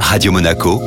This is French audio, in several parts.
Radio Monaco,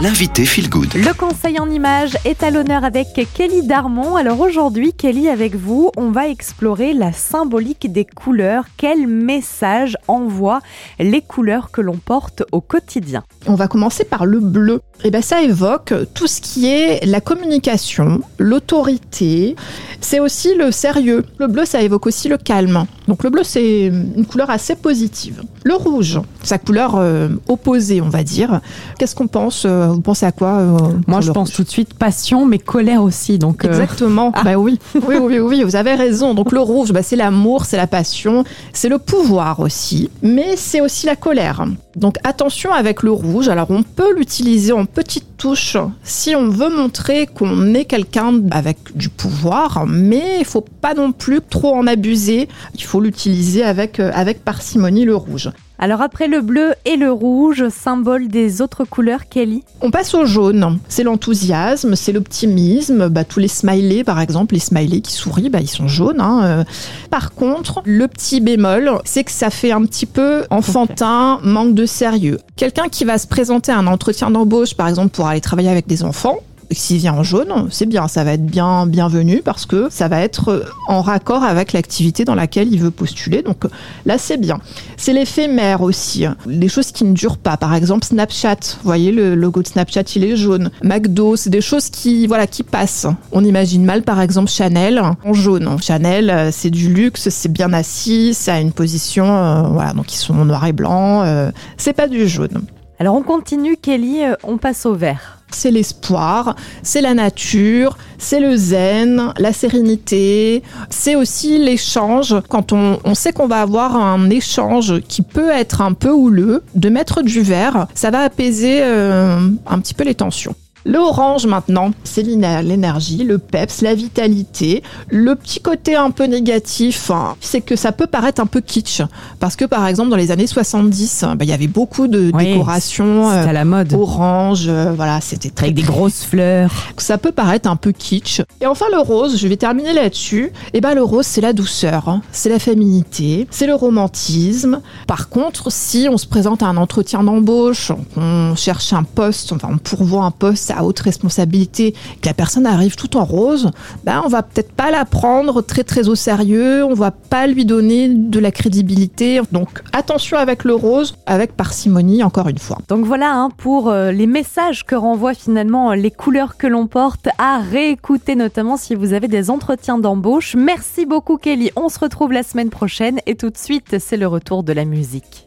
l'invité Feel Good. Le conseil en images est à l'honneur avec Kelly Darmon. Alors aujourd'hui, Kelly, avec vous, on va explorer la symbolique des couleurs. Quel message envoient les couleurs que l'on porte au quotidien? On va commencer par le bleu. Et ben ça évoque tout ce qui est la communication, l'autorité. C'est aussi le sérieux. Le bleu, ça évoque aussi le calme. Donc le bleu, c'est une couleur assez positive. Le rouge, sa couleur euh, opposée, on va dire. Qu'est-ce qu'on pense euh, Vous pensez à quoi euh, Moi, je pense rouge tout de suite passion, mais colère aussi. Donc, euh, Exactement. Ah. Bah oui. oui, oui, oui, vous avez raison. Donc le rouge, bah, c'est l'amour, c'est la passion, c'est le pouvoir aussi, mais c'est aussi la colère. Donc attention avec le rouge. Alors on peut l'utiliser en petite touche si on veut montrer qu'on est quelqu'un avec du pouvoir, mais il faut pas non plus trop en abuser. Il faut l'utiliser avec euh, avec parcimonie le rouge. Alors après le bleu et le rouge, symbole des autres couleurs, Kelly? On passe au jaune. C'est l'enthousiasme, c'est l'optimisme. Bah, tous les smileys, par exemple, les smileys qui sourient, bah, ils sont jaunes. hein. Euh, Par contre, le petit bémol, c'est que ça fait un petit peu enfantin, manque de sérieux. Quelqu'un qui va se présenter à un entretien d'embauche, par exemple, pour aller travailler avec des enfants, s'il vient en jaune, c'est bien, ça va être bien bienvenu parce que ça va être en raccord avec l'activité dans laquelle il veut postuler. Donc là, c'est bien. C'est l'éphémère aussi. Les choses qui ne durent pas. Par exemple, Snapchat. Vous voyez, le logo de Snapchat, il est jaune. McDo, c'est des choses qui, voilà, qui passent. On imagine mal, par exemple, Chanel en jaune. Chanel, euh, c'est du luxe, c'est bien assis, ça a une position, euh, voilà, donc ils sont en noir et blanc. euh, c'est pas du jaune. Alors on continue, Kelly, on passe au vert. C'est l'espoir, c'est la nature, c'est le zen, la sérénité, c'est aussi l'échange. Quand on, sait qu'on va avoir un échange qui peut être un peu houleux, de mettre du vert, ça va apaiser euh, un petit peu les tensions. Le orange maintenant, c'est l'éner- l'énergie, le peps, la vitalité. Le petit côté un peu négatif, hein, c'est que ça peut paraître un peu kitsch. Parce que par exemple, dans les années 70, bah, il y avait beaucoup de Oui, décorations. Euh, à la mode. orange, euh, voilà, c'était très Avec des grosses fleurs. ça peut paraître un peu kitsch. Et enfin le rose, je vais terminer là-dessus. Et ben le rose c'est la douceur, hein. c'est la féminité, c'est le romantisme. Par contre, si on se présente à un entretien d'embauche, on cherche un poste, enfin on pourvoit un poste haute responsabilité, que la personne arrive tout en rose, ben on va peut-être pas la prendre très très au sérieux, on va pas lui donner de la crédibilité. Donc attention avec le rose, avec parcimonie encore une fois. Donc voilà hein, pour euh, les messages que renvoient finalement euh, les couleurs que l'on porte à réécouter notamment si vous avez des entretiens d'embauche. Merci beaucoup Kelly, on se retrouve la semaine prochaine et tout de suite c'est le retour de la musique.